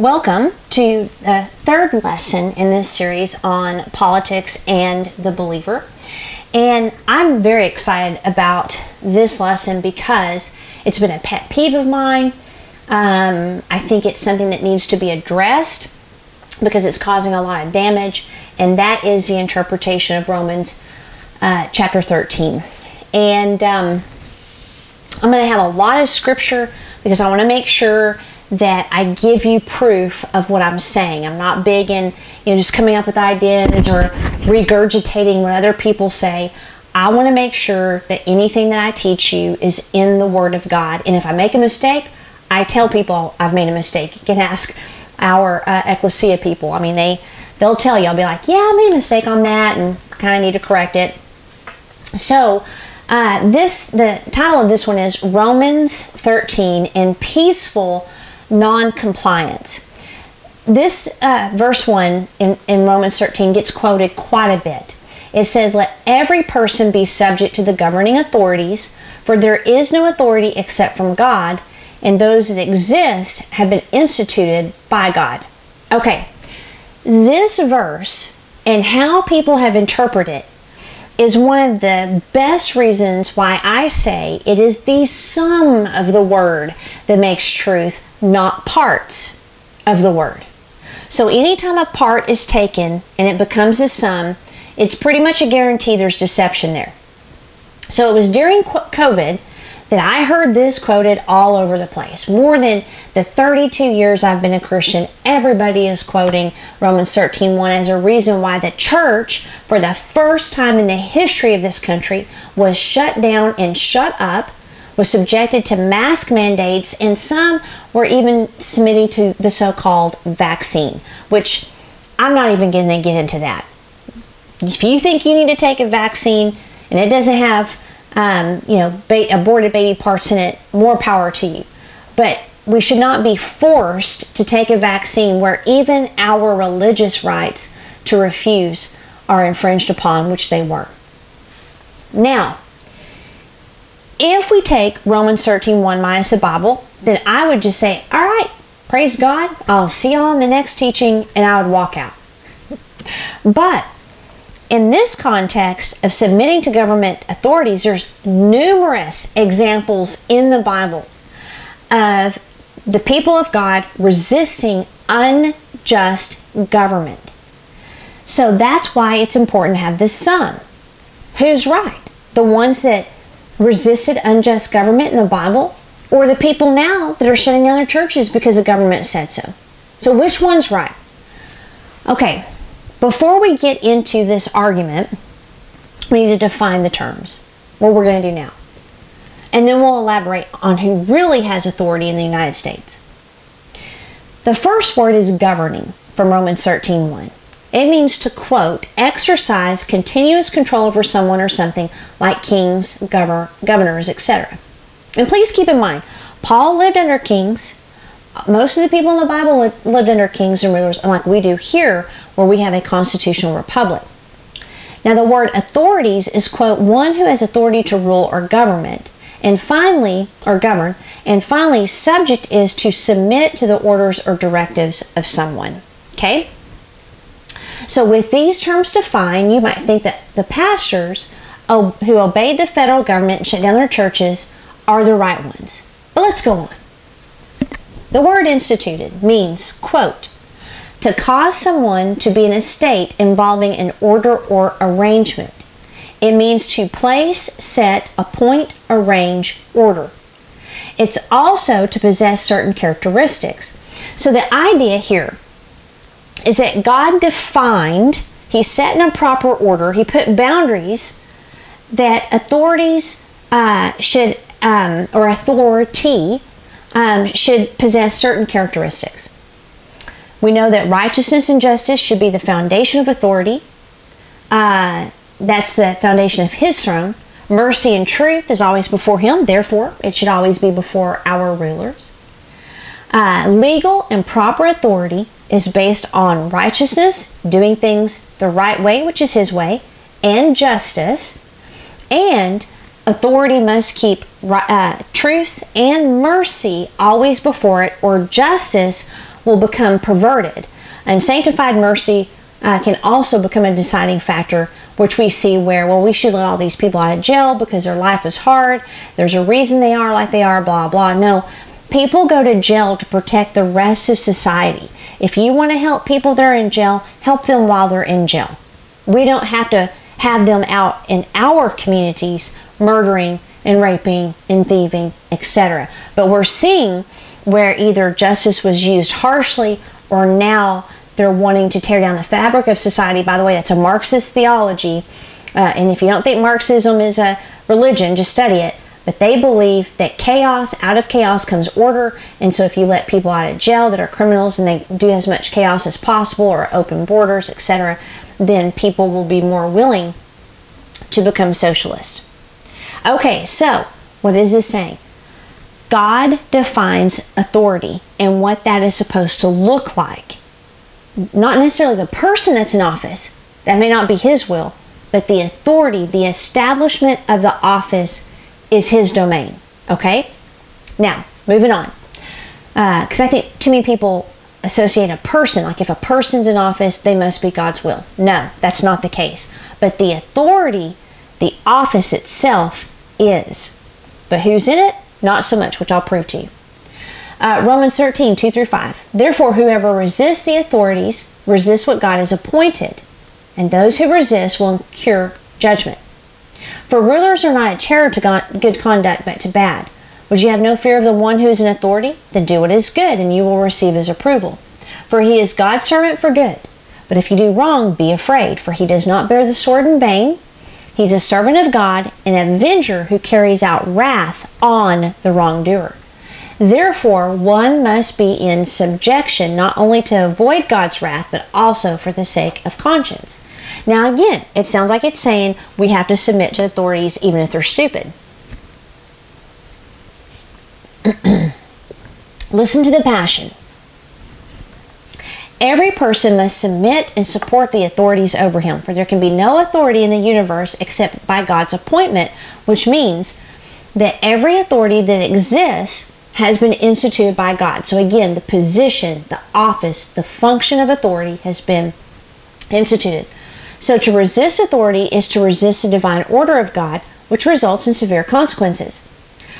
Welcome to the third lesson in this series on politics and the believer. And I'm very excited about this lesson because it's been a pet peeve of mine. Um, I think it's something that needs to be addressed because it's causing a lot of damage, and that is the interpretation of Romans uh, chapter 13. And um, I'm going to have a lot of scripture because I want to make sure that I give you proof of what I'm saying. I'm not big in you know just coming up with ideas or regurgitating what other people say. I want to make sure that anything that I teach you is in the Word of God. And if I make a mistake, I tell people I've made a mistake. You can ask our uh, ecclesia people. I mean, they they'll tell you. I'll be like, yeah, I made a mistake on that, and kind of need to correct it. So. Uh, this the title of this one is Romans 13 in peaceful non-compliance. This uh, verse 1 in, in Romans 13 gets quoted quite a bit. It says, Let every person be subject to the governing authorities, for there is no authority except from God, and those that exist have been instituted by God. Okay, this verse and how people have interpreted it is one of the best reasons why I say it is the sum of the word that makes truth, not parts of the word. So anytime a part is taken and it becomes a sum, it's pretty much a guarantee there's deception there. So it was during COVID that I heard this quoted all over the place. More than the 32 years I've been a Christian, everybody is quoting Romans 13:1 as a reason why the church, for the first time in the history of this country, was shut down and shut up, was subjected to mask mandates, and some were even submitting to the so-called vaccine, which I'm not even going to get into that. If you think you need to take a vaccine and it doesn't have um, you know, ba- aborted baby parts in it, more power to you. But we should not be forced to take a vaccine where even our religious rights to refuse are infringed upon, which they were. Now, if we take Romans 13 1 minus the Bible, then I would just say, All right, praise God, I'll see y'all in the next teaching, and I would walk out. but in this context of submitting to government authorities, there's numerous examples in the Bible of the people of God resisting unjust government. So that's why it's important to have this sum. Who's right? The ones that resisted unjust government in the Bible, or the people now that are shutting down their churches because the government said so? So which one's right? Okay, before we get into this argument, we need to define the terms. What we're going to do now. And then we'll elaborate on who really has authority in the United States. The first word is governing from Romans 13:1. It means to quote, exercise continuous control over someone or something like kings, governor, governors, etc. And please keep in mind, Paul lived under kings, most of the people in the Bible lived under kings and rulers, unlike we do here, where we have a constitutional republic. Now, the word authorities is, quote, one who has authority to rule or government. And finally, or govern. And finally, subject is to submit to the orders or directives of someone. Okay? So, with these terms defined, you might think that the pastors who obeyed the federal government and shut down their churches are the right ones. But let's go on. The word instituted means, quote, to cause someone to be in a state involving an order or arrangement. It means to place, set, appoint, arrange, order. It's also to possess certain characteristics. So the idea here is that God defined, He set in a proper order, He put boundaries that authorities uh, should, um, or authority um, should possess certain characteristics. We know that righteousness and justice should be the foundation of authority. Uh, that's the foundation of His throne. Mercy and truth is always before Him, therefore, it should always be before our rulers. Uh, legal and proper authority is based on righteousness, doing things the right way, which is His way, and justice. And Authority must keep uh, truth and mercy always before it, or justice will become perverted. And sanctified mercy uh, can also become a deciding factor, which we see where, well, we should let all these people out of jail because their life is hard. There's a reason they are like they are, blah, blah. No, people go to jail to protect the rest of society. If you want to help people that are in jail, help them while they're in jail. We don't have to have them out in our communities murdering and raping and thieving, etc. But we're seeing where either justice was used harshly or now they're wanting to tear down the fabric of society. By the way, that's a Marxist theology. Uh, and if you don't think Marxism is a religion, just study it. But they believe that chaos, out of chaos comes order. And so if you let people out of jail that are criminals and they do as much chaos as possible or open borders, etc., then people will be more willing to become socialist. Okay, so what is this saying? God defines authority and what that is supposed to look like. Not necessarily the person that's in office, that may not be his will, but the authority, the establishment of the office is his domain. Okay? Now, moving on. Because uh, I think too many people associate a person, like if a person's in office, they must be God's will. No, that's not the case. But the authority, the office itself, is. But who's in it? Not so much, which I'll prove to you. Uh, Romans 13, 2 through 5. Therefore, whoever resists the authorities resists what God has appointed, and those who resist will incur judgment. For rulers are not a terror to good conduct, but to bad. Would you have no fear of the one who is in authority? Then do what is good, and you will receive his approval. For he is God's servant for good. But if you do wrong, be afraid, for he does not bear the sword in vain. He's a servant of God, an avenger who carries out wrath on the wrongdoer. Therefore, one must be in subjection not only to avoid God's wrath, but also for the sake of conscience. Now, again, it sounds like it's saying we have to submit to authorities even if they're stupid. Listen to the passion. Every person must submit and support the authorities over him, for there can be no authority in the universe except by God's appointment, which means that every authority that exists has been instituted by God. So, again, the position, the office, the function of authority has been instituted. So, to resist authority is to resist the divine order of God, which results in severe consequences.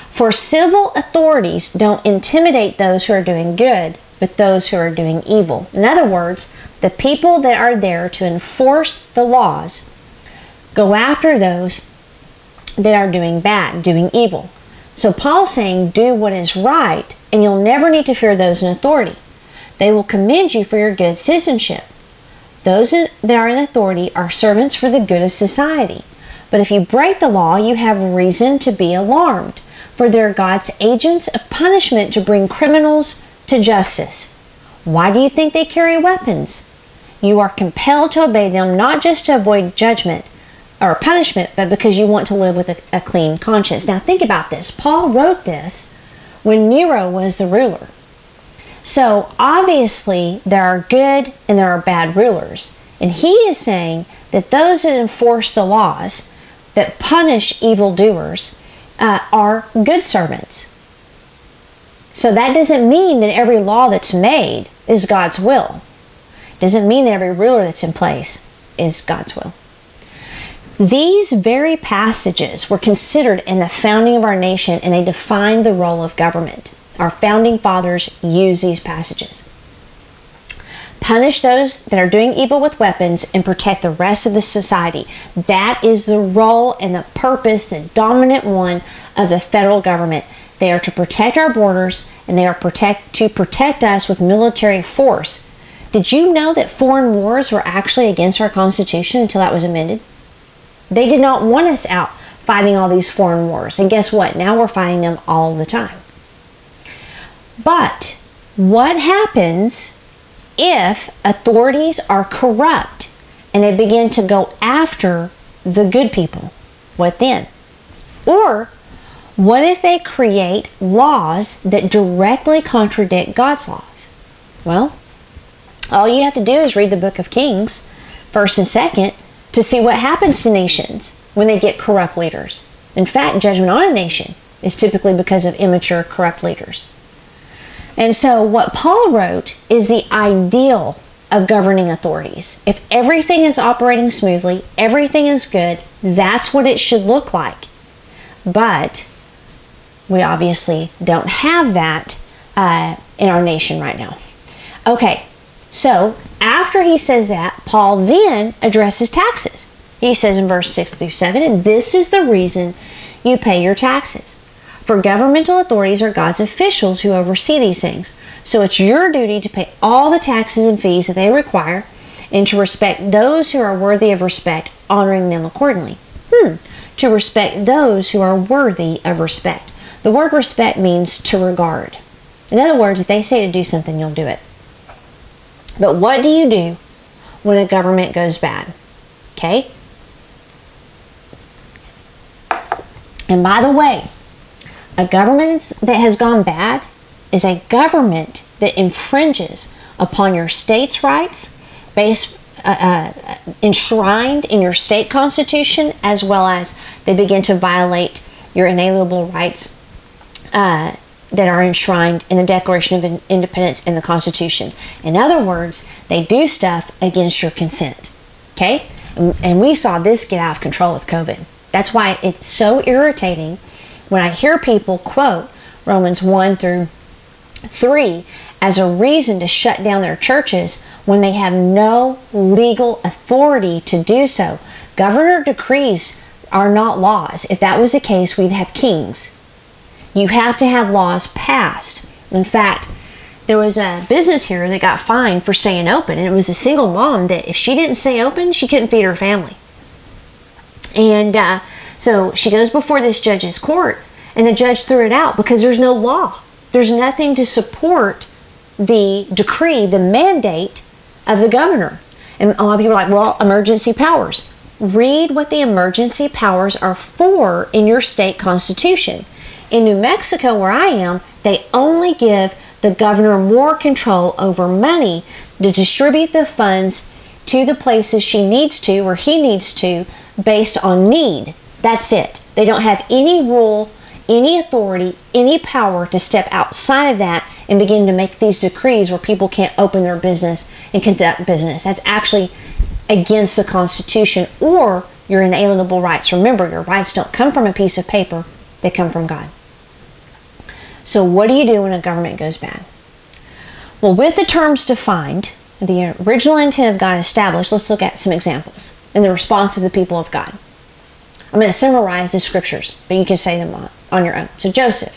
For civil authorities don't intimidate those who are doing good, with those who are doing evil. In other words, the people that are there to enforce the laws go after those that are doing bad, doing evil. So Paul's saying, do what is right, and you'll never need to fear those in authority. They will commend you for your good citizenship. Those that are in authority are servants for the good of society. But if you break the law, you have reason to be alarmed, for they're God's agents of punishment to bring criminals to justice. Why do you think they carry weapons? You are compelled to obey them not just to avoid judgment or punishment, but because you want to live with a, a clean conscience. Now, think about this. Paul wrote this when Nero was the ruler. So, obviously, there are good and there are bad rulers. And he is saying that those that enforce the laws, that punish evildoers, uh, are good servants. So that doesn't mean that every law that's made is God's will. Doesn't mean that every ruler that's in place is God's will. These very passages were considered in the founding of our nation and they define the role of government. Our founding fathers used these passages. Punish those that are doing evil with weapons and protect the rest of the society. That is the role and the purpose, the dominant one of the federal government. They are to protect our borders and they are protect to protect us with military force. Did you know that foreign wars were actually against our Constitution until that was amended? They did not want us out fighting all these foreign wars. And guess what? Now we're fighting them all the time. But what happens if authorities are corrupt and they begin to go after the good people? What then? Or what if they create laws that directly contradict God's laws? Well, all you have to do is read the book of Kings, first and second, to see what happens to nations when they get corrupt leaders. In fact, judgment on a nation is typically because of immature, corrupt leaders. And so, what Paul wrote is the ideal of governing authorities. If everything is operating smoothly, everything is good, that's what it should look like. But we obviously don't have that uh, in our nation right now. Okay, so after he says that, Paul then addresses taxes. He says in verse 6 through 7, and this is the reason you pay your taxes. For governmental authorities are God's officials who oversee these things. So it's your duty to pay all the taxes and fees that they require and to respect those who are worthy of respect, honoring them accordingly. Hmm. To respect those who are worthy of respect. The word respect means to regard. In other words, if they say to do something, you'll do it. But what do you do when a government goes bad? Okay? And by the way, a government that has gone bad is a government that infringes upon your state's rights based uh, uh, enshrined in your state constitution as well as they begin to violate your inalienable rights uh, that are enshrined in the Declaration of Independence and the Constitution. In other words, they do stuff against your consent. Okay? And we saw this get out of control with COVID. That's why it's so irritating when I hear people quote Romans 1 through 3 as a reason to shut down their churches when they have no legal authority to do so. Governor decrees are not laws. If that was the case, we'd have kings. You have to have laws passed. In fact, there was a business here that got fined for staying open, and it was a single mom that if she didn't stay open, she couldn't feed her family. And uh, so she goes before this judge's court, and the judge threw it out because there's no law. There's nothing to support the decree, the mandate of the governor. And a lot of people are like, well, emergency powers. Read what the emergency powers are for in your state constitution. In New Mexico, where I am, they only give the governor more control over money to distribute the funds to the places she needs to or he needs to based on need. That's it. They don't have any rule, any authority, any power to step outside of that and begin to make these decrees where people can't open their business and conduct business. That's actually against the Constitution or your inalienable rights. Remember, your rights don't come from a piece of paper, they come from God. So, what do you do when a government goes bad? Well, with the terms defined, the original intent of God established, let's look at some examples in the response of the people of God. I'm going to summarize the scriptures, but you can say them on, on your own. So, Joseph.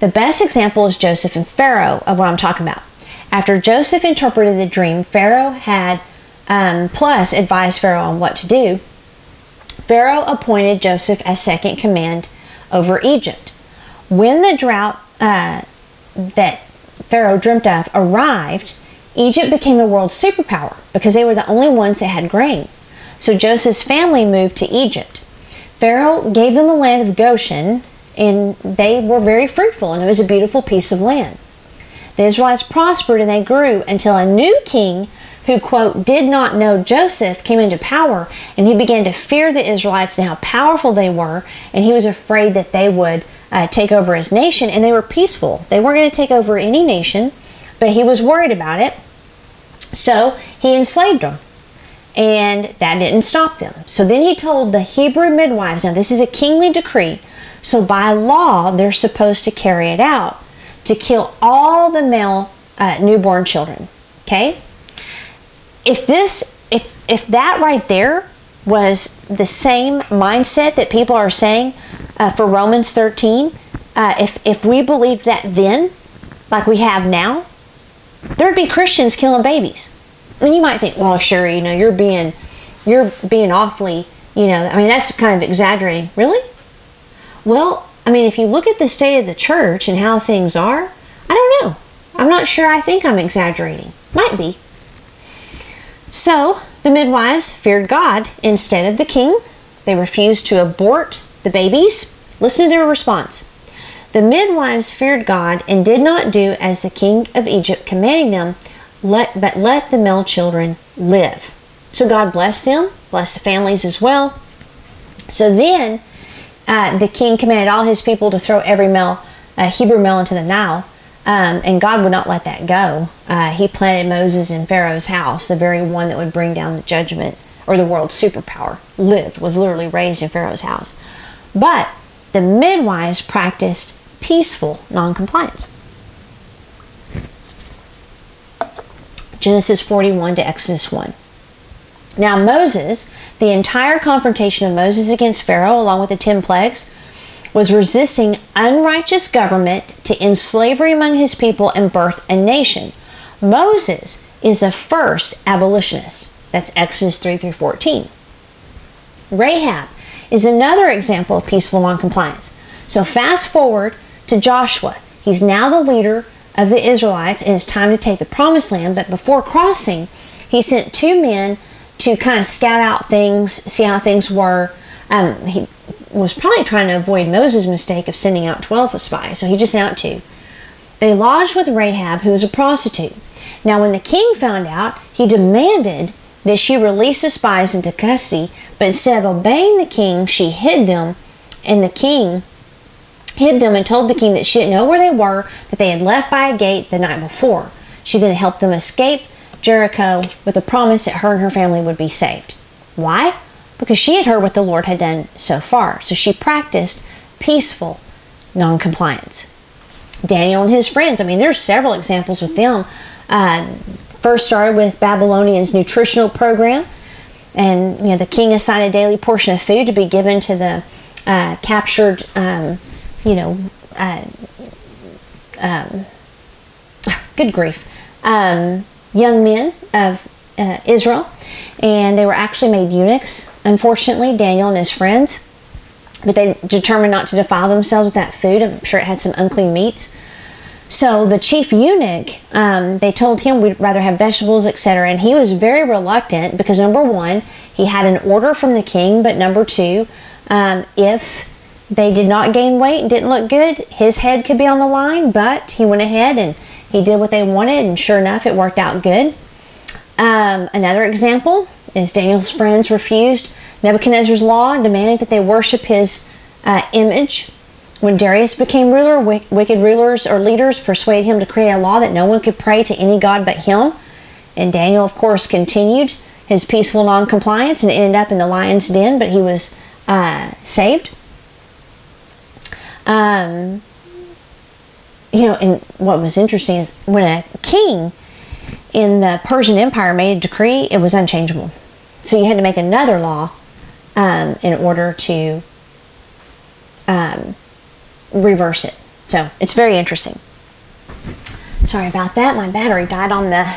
The best example is Joseph and Pharaoh of what I'm talking about. After Joseph interpreted the dream, Pharaoh had um, plus advised Pharaoh on what to do. Pharaoh appointed Joseph as second command over Egypt. When the drought uh, that Pharaoh dreamt of arrived, Egypt became the world's superpower because they were the only ones that had grain. So Joseph's family moved to Egypt. Pharaoh gave them the land of Goshen, and they were very fruitful, and it was a beautiful piece of land. The Israelites prospered and they grew until a new king who, quote, did not know Joseph came into power, and he began to fear the Israelites and how powerful they were, and he was afraid that they would uh, take over his nation, and they were peaceful. They weren't going to take over any nation, but he was worried about it. So he enslaved them and that didn't stop them. So then he told the Hebrew midwives, now this is a kingly decree, so by law they're supposed to carry it out to kill all the male uh, newborn children. Okay? If this, if if that right there was the same mindset that people are saying uh, for Romans 13, uh, if if we believed that then, like we have now, there'd be Christians killing babies and you might think, well, sure, you know, you're being, you're being awfully, you know, I mean, that's kind of exaggerating. Really? Well, I mean, if you look at the state of the church and how things are, I don't know. I'm not sure I think I'm exaggerating. Might be. So, the midwives feared God instead of the king. They refused to abort the babies. Listen to their response. The midwives feared God and did not do as the king of Egypt commanded them, let, but let the male children live. So God blessed them, bless the families as well. So then uh, the king commanded all his people to throw every male, uh, Hebrew male into the Nile. Um, and God would not let that go. Uh, he planted Moses in Pharaoh's house, the very one that would bring down the judgment or the world's superpower. Lived, was literally raised in Pharaoh's house. But the midwives practiced peaceful noncompliance. Genesis 41 to Exodus 1. Now, Moses, the entire confrontation of Moses against Pharaoh, along with the 10 plagues, was resisting unrighteous government to end slavery among his people and birth a nation. Moses is the first abolitionist. That's Exodus 3 through 14. Rahab is another example of peaceful noncompliance. So, fast forward to Joshua. He's now the leader of the Israelites, and it's time to take the promised land. But before crossing, he sent two men to kind of scout out things, see how things were. Um, he was probably trying to avoid Moses' mistake of sending out 12 spies, so he just sent out two. They lodged with Rahab, who was a prostitute. Now, when the king found out, he demanded that she released the spies into custody, but instead of obeying the king, she hid them, and the king hid them and told the king that she didn't know where they were, that they had left by a gate the night before. She then helped them escape Jericho with a promise that her and her family would be saved. Why? Because she had heard what the Lord had done so far. So she practiced peaceful noncompliance. Daniel and his friends, I mean, there's several examples with them. Uh, first started with Babylonian's nutritional program, and you know the king assigned a daily portion of food to be given to the uh, captured, um, you know, uh, um, good grief, um, young men of uh, Israel, and they were actually made eunuchs. Unfortunately, Daniel and his friends, but they determined not to defile themselves with that food. I'm sure it had some unclean meats. So the chief eunuch, um, they told him we'd rather have vegetables, etc., and he was very reluctant because number one, he had an order from the king, but number two, um, if they did not gain weight and didn't look good, his head could be on the line. But he went ahead and he did what they wanted, and sure enough, it worked out good. Um, another example is Daniel's friends refused Nebuchadnezzar's law, demanding that they worship his uh, image. When Darius became ruler, wicked rulers or leaders persuaded him to create a law that no one could pray to any god but him. And Daniel, of course, continued his peaceful noncompliance and ended up in the lion's den, but he was uh, saved. Um, you know, and what was interesting is when a king in the Persian Empire made a decree, it was unchangeable. So you had to make another law um, in order to um, reverse it. So it's very interesting. Sorry about that. My battery died on the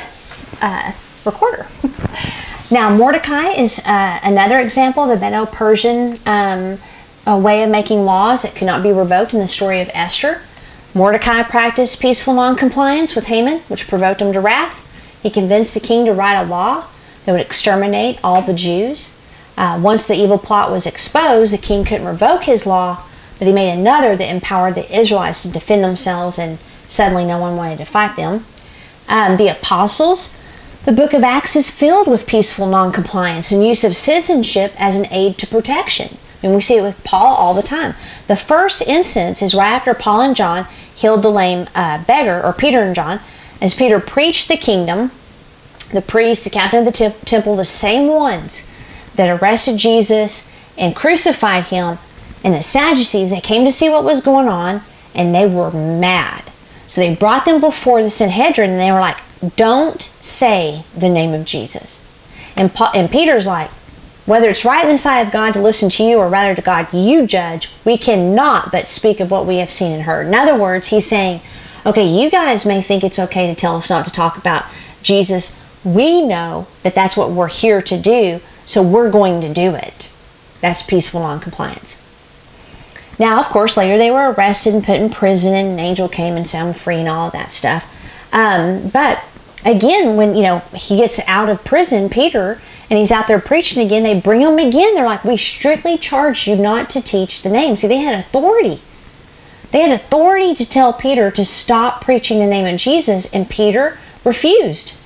uh, recorder. now, Mordecai is uh, another example, of the Medo Persian um, way of making laws that could not be revoked in the story of Esther. Mordecai practiced peaceful noncompliance with Haman, which provoked him to wrath. He convinced the king to write a law that would exterminate all the Jews. Uh, once the evil plot was exposed, the king couldn't revoke his law, but he made another that empowered the Israelites to defend themselves, and suddenly no one wanted to fight them. Um, the apostles, the book of Acts is filled with peaceful noncompliance and use of citizenship as an aid to protection. And we see it with Paul all the time. The first instance is right after Paul and John healed the lame uh, beggar, or Peter and John, as Peter preached the kingdom. The priests, the captain of the temple, the same ones that arrested Jesus and crucified him, and the Sadducees, they came to see what was going on and they were mad. So they brought them before the Sanhedrin and they were like, Don't say the name of Jesus. And, Paul, and Peter's like, whether it's right in the sight of God to listen to you or rather to God you judge, we cannot but speak of what we have seen and heard. In other words, he's saying, okay, you guys may think it's okay to tell us not to talk about Jesus. We know that that's what we're here to do, so we're going to do it. That's peaceful noncompliance. Now, of course, later they were arrested and put in prison, and an angel came and set them free and all that stuff. Um, but again, when you know he gets out of prison, Peter and he's out there preaching again, they bring him again. They're like, We strictly charge you not to teach the name. See, they had authority. They had authority to tell Peter to stop preaching the name of Jesus, and Peter refused.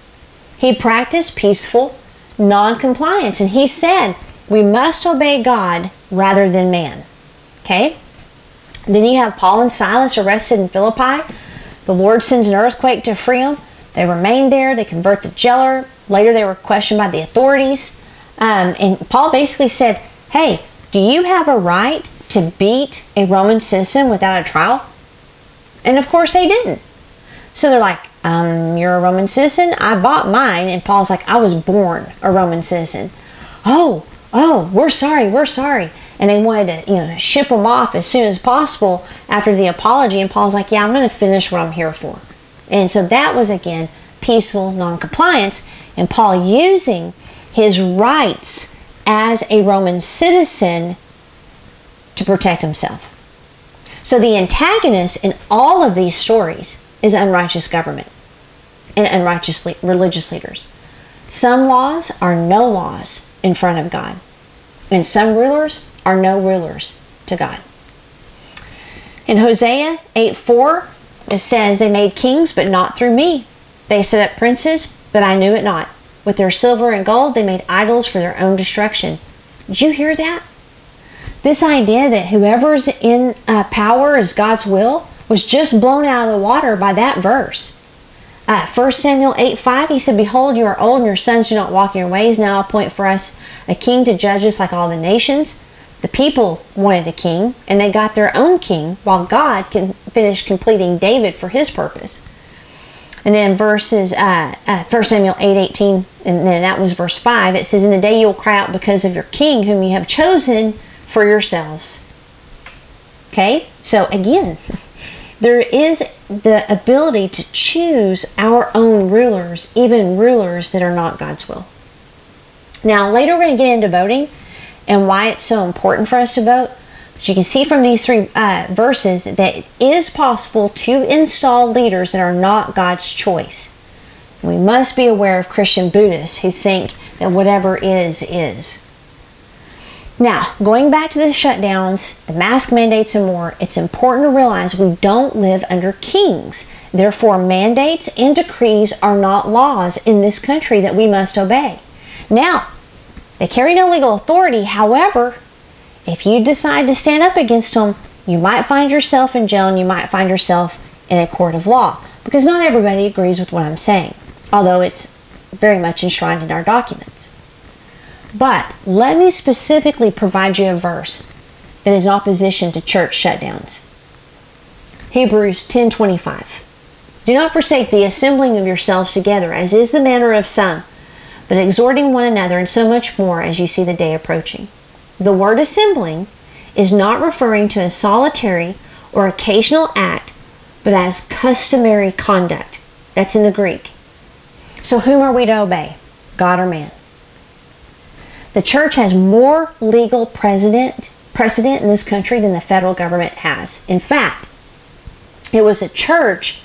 He practiced peaceful non-compliance, and he said, We must obey God rather than man. Okay? Then you have Paul and Silas arrested in Philippi The Lord sends an earthquake to free them. They remain there. They convert the jailer. Later, they were questioned by the authorities. Um, and Paul basically said, Hey, do you have a right to beat a Roman citizen without a trial? And of course, they didn't. So they're like, um, You're a Roman citizen? I bought mine. And Paul's like, I was born a Roman citizen. Oh, oh, we're sorry, we're sorry. And they wanted to, you know, ship him off as soon as possible after the apology. And Paul's like, Yeah, I'm going to finish what I'm here for. And so that was again peaceful noncompliance, and Paul using his rights as a Roman citizen to protect himself. So the antagonist in all of these stories is unrighteous government and unrighteous religious leaders. Some laws are no laws in front of God, and some rulers are no rulers to God. In Hosea 8 4, it says, They made kings, but not through me. They set up princes, but I knew it not. With their silver and gold, they made idols for their own destruction. Did you hear that? This idea that whoever's in uh, power is God's will was just blown out of the water by that verse. Uh, 1 Samuel 8 5, he said, Behold, you are old, and your sons do not walk in your ways. Now appoint for us a king to judge us like all the nations. The people wanted a king, and they got their own king, while God can finish completing David for his purpose. And then verses, uh, uh, 1 Samuel 8 18, and then that was verse 5, it says, In the day you will cry out because of your king, whom you have chosen for yourselves. Okay, so again, there is the ability to choose our own rulers, even rulers that are not God's will. Now, later we're going to get into voting and why it's so important for us to vote. But you can see from these three uh, verses that it is possible to install leaders that are not God's choice. We must be aware of Christian Buddhists who think that whatever is, is. Now, going back to the shutdowns, the mask mandates, and more, it's important to realize we don't live under kings. Therefore, mandates and decrees are not laws in this country that we must obey. Now, they carry no legal authority. However, if you decide to stand up against them, you might find yourself in jail and you might find yourself in a court of law because not everybody agrees with what I'm saying, although it's very much enshrined in our documents. But let me specifically provide you a verse that is opposition to church shutdowns. Hebrews 10:25. Do not forsake the assembling of yourselves together, as is the manner of some but exhorting one another, and so much more as you see the day approaching. The word assembling is not referring to a solitary or occasional act, but as customary conduct. That's in the Greek. So, whom are we to obey? God or man? The church has more legal precedent, precedent in this country than the federal government has. In fact, it was the church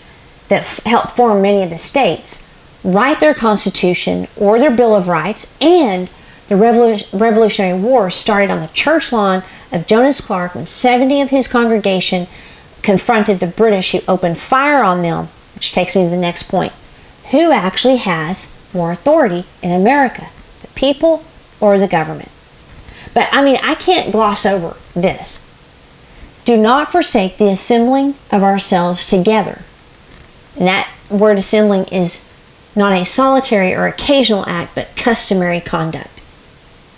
that f- helped form many of the states write their Constitution or their Bill of Rights, and the Revolutionary War started on the church lawn of Jonas Clark when 70 of his congregation confronted the British who opened fire on them, which takes me to the next point. Who actually has more authority in America, the people or the government? But I mean, I can't gloss over this. Do not forsake the assembling of ourselves together. And that word assembling is not a solitary or occasional act, but customary conduct.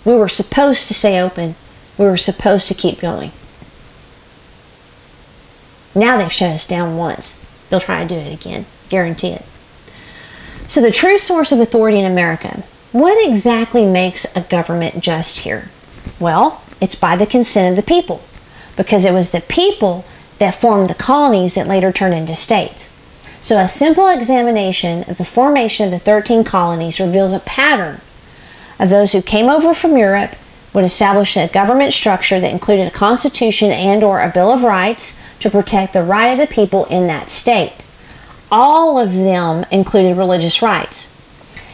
We were supposed to stay open. We were supposed to keep going. Now they've shut us down once. They'll try to do it again. Guarantee it. So, the true source of authority in America what exactly makes a government just here? Well, it's by the consent of the people, because it was the people that formed the colonies that later turned into states. So, a simple examination of the formation of the 13 colonies reveals a pattern of those who came over from Europe would establish a government structure that included a constitution and or a bill of rights to protect the right of the people in that state. All of them included religious rights.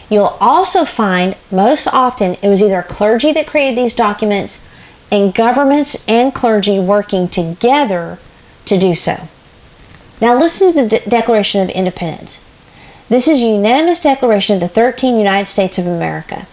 You'll also find most often it was either clergy that created these documents and governments and clergy working together to do so. Now listen to the De- Declaration of Independence. This is a unanimous declaration of the 13 United States of America.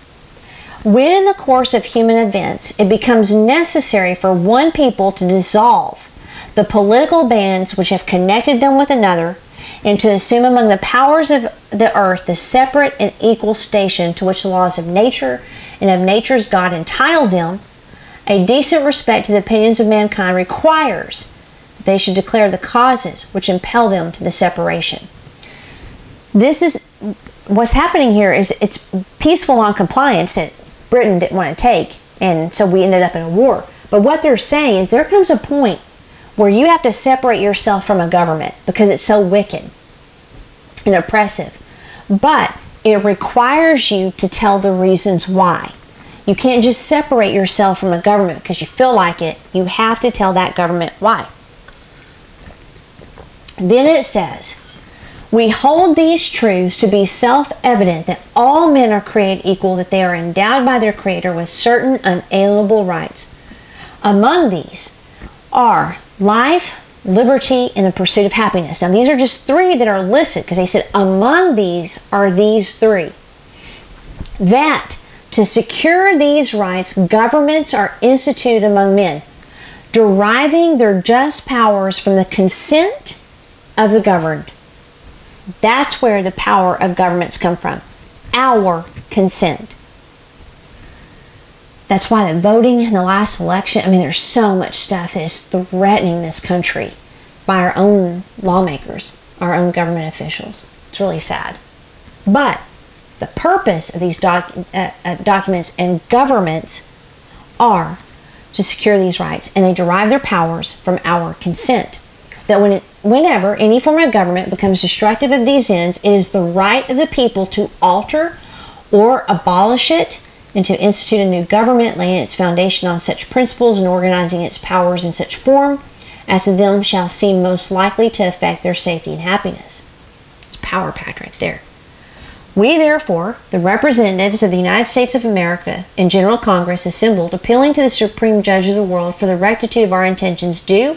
When in the course of human events it becomes necessary for one people to dissolve the political bands which have connected them with another and to assume among the powers of the earth the separate and equal station to which the laws of nature and of nature's God entitle them, a decent respect to the opinions of mankind requires they should declare the causes which impel them to the separation. This is what's happening here is it's peaceful non-compliance that Britain didn't want to take, and so we ended up in a war. But what they're saying is there comes a point where you have to separate yourself from a government because it's so wicked and oppressive. But it requires you to tell the reasons why. You can't just separate yourself from a government because you feel like it. You have to tell that government why. Then it says, we hold these truths to be self evident that all men are created equal, that they are endowed by their Creator with certain unalienable rights. Among these are life, liberty, and the pursuit of happiness. Now, these are just three that are listed because they said among these are these three. That to secure these rights, governments are instituted among men, deriving their just powers from the consent of the governed that's where the power of governments come from. Our consent. That's why the voting in the last election, I mean, there's so much stuff that is threatening this country by our own lawmakers, our own government officials. It's really sad. But the purpose of these uh, uh, documents and governments are to secure these rights, and they derive their powers from our consent that when it, whenever any form of government becomes destructive of these ends, it is the right of the people to alter or abolish it and to institute a new government, laying its foundation on such principles and organizing its powers in such form as to them shall seem most likely to affect their safety and happiness. It's power packed right there. We, therefore, the representatives of the United States of America in General Congress assembled, appealing to the Supreme Judge of the world for the rectitude of our intentions, do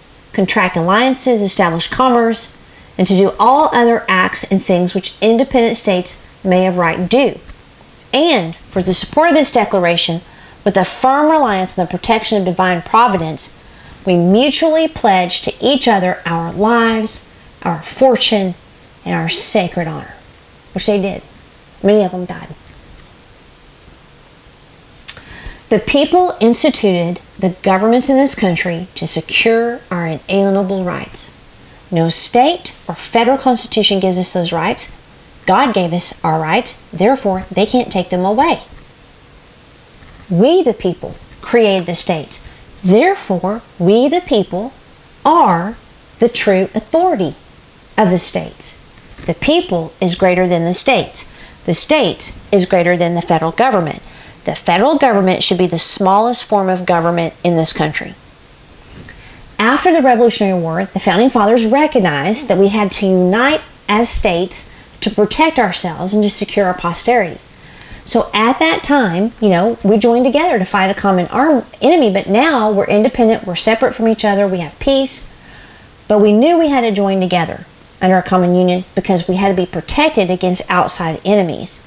contract alliances, establish commerce, and to do all other acts and things which independent states may of right do. And for the support of this declaration, with a firm reliance on the protection of divine providence, we mutually pledge to each other our lives, our fortune, and our sacred honor, which they did. Many of them died. The people instituted the governments in this country to secure our inalienable rights. No state or federal constitution gives us those rights. God gave us our rights, therefore, they can't take them away. We, the people, created the states. Therefore, we, the people, are the true authority of the states. The people is greater than the states. The states is greater than the federal government. The federal government should be the smallest form of government in this country. After the Revolutionary War, the Founding Fathers recognized that we had to unite as states to protect ourselves and to secure our posterity. So at that time, you know, we joined together to fight a common arm enemy, but now we're independent, we're separate from each other, we have peace. But we knew we had to join together under a common union because we had to be protected against outside enemies.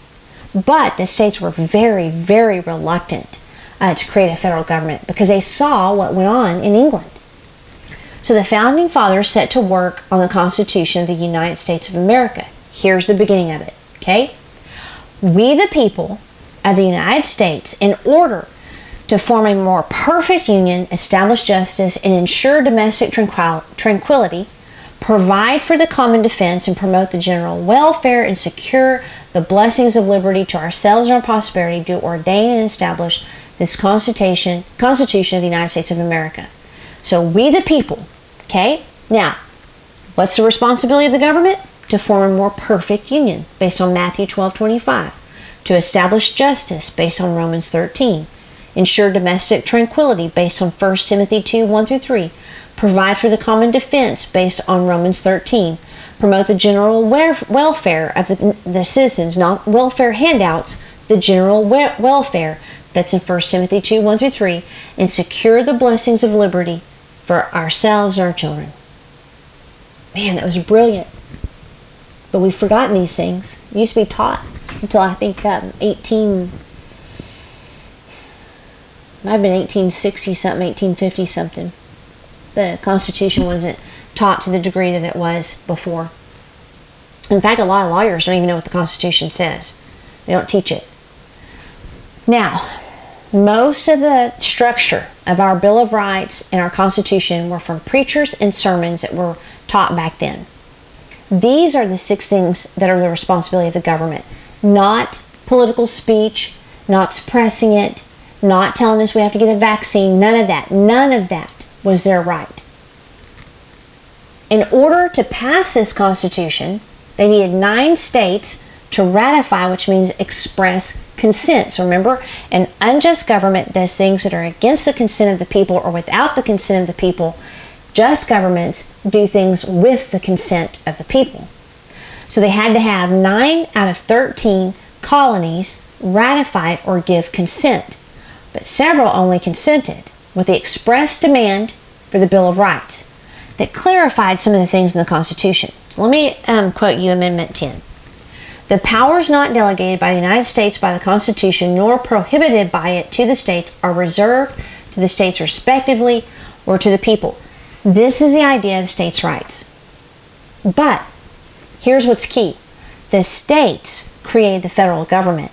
But the states were very, very reluctant uh, to create a federal government because they saw what went on in England. So the founding fathers set to work on the Constitution of the United States of America. Here's the beginning of it, okay? We, the people of the United States, in order to form a more perfect union, establish justice, and ensure domestic tranquility, provide for the common defense, and promote the general welfare and secure the blessings of liberty to ourselves and our prosperity, do ordain and establish this Constitution, Constitution of the United States of America. So we the people, okay? Now, what's the responsibility of the government? To form a more perfect union based on Matthew 12 25. To establish justice based on Romans 13. Ensure domestic tranquility based on 1 Timothy 2 1 through 3 provide for the common defense based on Romans 13, promote the general welfare of the, the citizens, not welfare handouts, the general welfare. That's in 1 Timothy 2 1 through 3, and secure the blessings of liberty for ourselves and our children. Man, that was brilliant. But we've forgotten these things. It used to be taught until I think um, 18, might have been 1860 something, 1850 something. The Constitution wasn't taught to the degree that it was before. In fact, a lot of lawyers don't even know what the Constitution says. They don't teach it. Now, most of the structure of our Bill of Rights and our Constitution were from preachers and sermons that were taught back then. These are the six things that are the responsibility of the government, not political speech, not suppressing it, not telling us we have to get a vaccine, none of that. None of that was their right. In order to pass this Constitution, they needed nine states to ratify, which means express consent. So remember, an unjust government does things that are against the consent of the people or without the consent of the people. Just governments do things with the consent of the people. So they had to have 9 out of 13 colonies ratify or give consent, but several only consented with the express demand for the Bill of Rights that clarified some of the things in the Constitution. So let me um, quote you Amendment 10. The powers not delegated by the United States by the Constitution nor prohibited by it to the states are reserved to the states respectively or to the people. This is the idea of states' rights. But here's what's key the states created the federal government,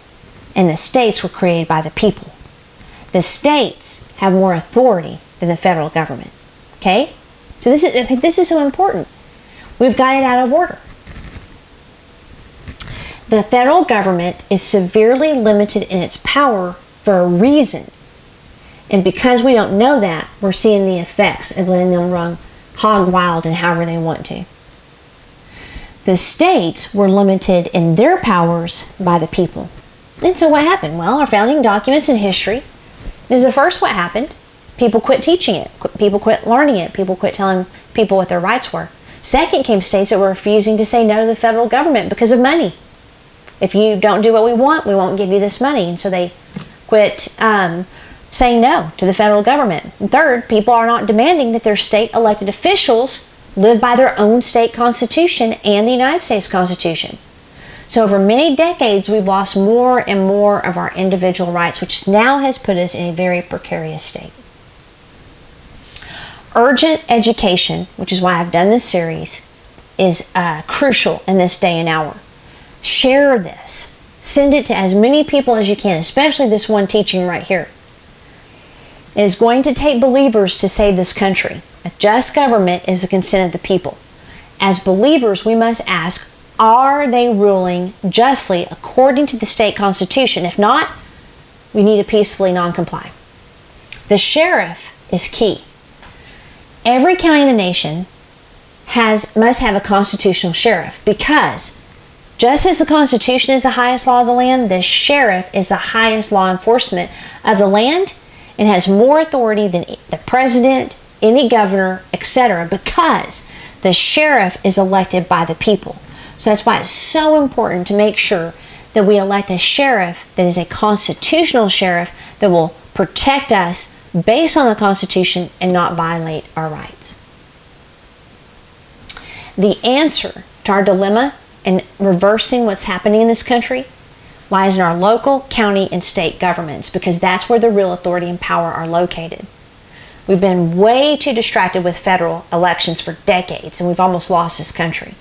and the states were created by the people. The states have more authority than the federal government. Okay? So this is this is so important. We've got it out of order. The federal government is severely limited in its power for a reason. And because we don't know that, we're seeing the effects of letting them run hog wild and however they want to. The states were limited in their powers by the people. And so what happened? Well, our founding documents in history is the first what happened. People quit teaching it. People quit learning it. People quit telling people what their rights were. Second came states that were refusing to say no to the federal government because of money if you don't do what we want, we won't give you this money. And so they quit um, saying no to the federal government. And third, people are not demanding that their state elected officials live by their own state constitution and the United States Constitution. So, over many decades, we've lost more and more of our individual rights, which now has put us in a very precarious state. Urgent education, which is why I've done this series, is uh, crucial in this day and hour. Share this. Send it to as many people as you can, especially this one teaching right here. It is going to take believers to save this country. A just government is the consent of the people. As believers, we must ask are they ruling justly according to the state constitution? If not, we need to peacefully non comply. The sheriff is key. Every county in the nation has must have a constitutional sheriff because just as the Constitution is the highest law of the land, the sheriff is the highest law enforcement of the land and has more authority than the president, any governor, etc., because the sheriff is elected by the people. So that's why it's so important to make sure that we elect a sheriff that is a constitutional sheriff that will protect us based on the Constitution and not violate our rights. The answer to our dilemma and reversing what's happening in this country lies in our local, county, and state governments because that's where the real authority and power are located. We've been way too distracted with federal elections for decades and we've almost lost this country.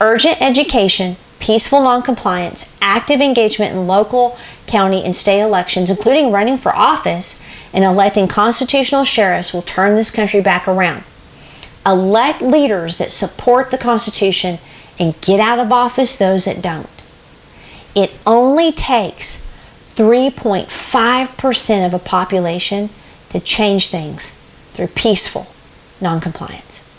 Urgent education, peaceful noncompliance, active engagement in local, county, and state elections, including running for office and electing constitutional sheriffs, will turn this country back around. Elect leaders that support the Constitution and get out of office those that don't. It only takes 3.5% of a population to change things through peaceful noncompliance.